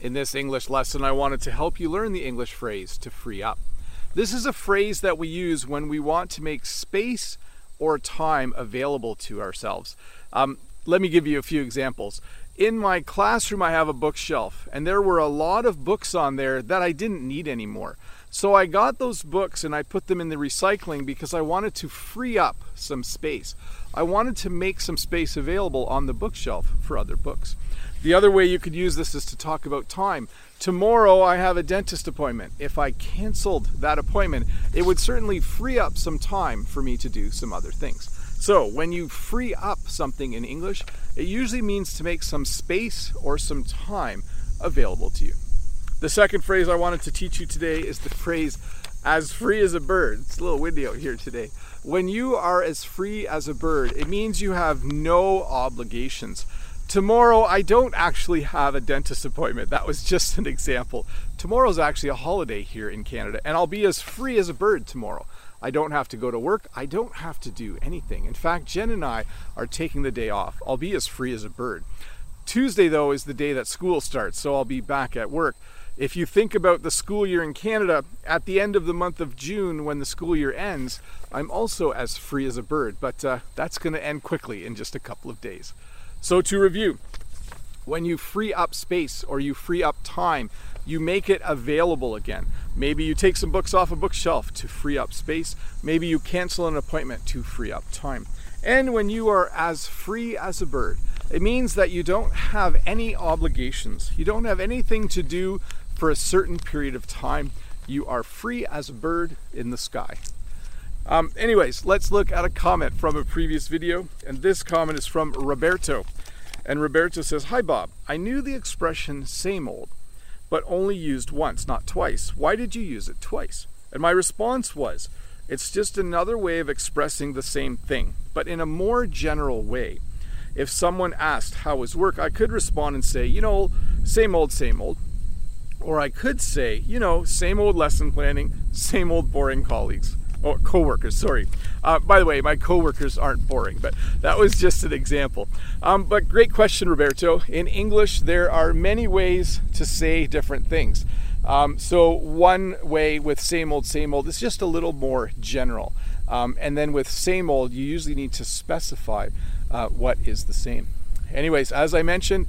In this English lesson, I wanted to help you learn the English phrase to free up. This is a phrase that we use when we want to make space or time available to ourselves. Um, let me give you a few examples. In my classroom, I have a bookshelf, and there were a lot of books on there that I didn't need anymore. So I got those books and I put them in the recycling because I wanted to free up some space. I wanted to make some space available on the bookshelf for other books. The other way you could use this is to talk about time. Tomorrow I have a dentist appointment. If I canceled that appointment, it would certainly free up some time for me to do some other things. So, when you free up something in English, it usually means to make some space or some time available to you. The second phrase I wanted to teach you today is the phrase as free as a bird. It's a little windy out here today. When you are as free as a bird, it means you have no obligations. Tomorrow, I don't actually have a dentist appointment. That was just an example. Tomorrow's actually a holiday here in Canada, and I'll be as free as a bird tomorrow. I don't have to go to work. I don't have to do anything. In fact, Jen and I are taking the day off. I'll be as free as a bird. Tuesday, though, is the day that school starts, so I'll be back at work. If you think about the school year in Canada, at the end of the month of June, when the school year ends, I'm also as free as a bird, but uh, that's going to end quickly in just a couple of days. So, to review, when you free up space or you free up time, you make it available again. Maybe you take some books off a bookshelf to free up space. Maybe you cancel an appointment to free up time. And when you are as free as a bird, it means that you don't have any obligations. You don't have anything to do for a certain period of time. You are free as a bird in the sky. Um, anyways, let's look at a comment from a previous video. And this comment is from Roberto. And Roberto says, Hi Bob, I knew the expression same old, but only used once, not twice. Why did you use it twice? And my response was, It's just another way of expressing the same thing, but in a more general way. If someone asked how was work, I could respond and say, You know, same old, same old. Or I could say, you know, same old lesson planning, same old boring colleagues or coworkers. Sorry. Uh, by the way, my coworkers aren't boring, but that was just an example. Um, but great question, Roberto. In English, there are many ways to say different things. Um, so one way with same old, same old is just a little more general. Um, and then with same old, you usually need to specify uh, what is the same. Anyways, as I mentioned,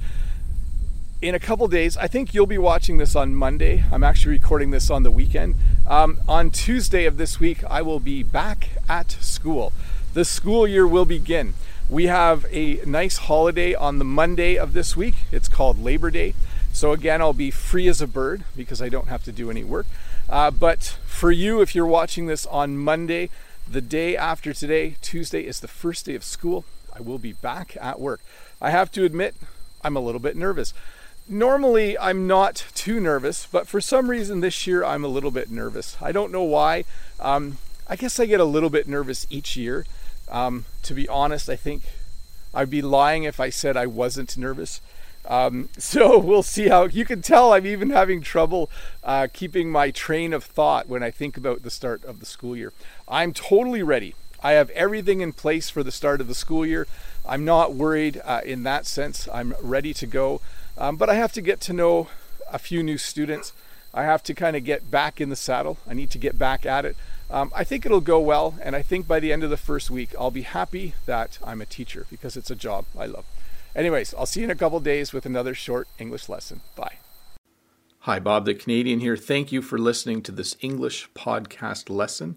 in a couple days, I think you'll be watching this on Monday. I'm actually recording this on the weekend. Um, on Tuesday of this week, I will be back at school. The school year will begin. We have a nice holiday on the Monday of this week. It's called Labor Day. So, again, I'll be free as a bird because I don't have to do any work. Uh, but for you, if you're watching this on Monday, the day after today, Tuesday, is the first day of school. I will be back at work. I have to admit, I'm a little bit nervous. Normally, I'm not too nervous, but for some reason this year I'm a little bit nervous. I don't know why. Um, I guess I get a little bit nervous each year. Um, to be honest, I think I'd be lying if I said I wasn't nervous. Um, so we'll see how you can tell I'm even having trouble uh, keeping my train of thought when I think about the start of the school year. I'm totally ready. I have everything in place for the start of the school year. I'm not worried uh, in that sense. I'm ready to go. Um, but I have to get to know a few new students. I have to kind of get back in the saddle. I need to get back at it. Um, I think it'll go well, and I think by the end of the first week, I'll be happy that I'm a teacher because it's a job I love. Anyways, I'll see you in a couple days with another short English lesson. Bye. Hi, Bob the Canadian here. Thank you for listening to this English podcast lesson.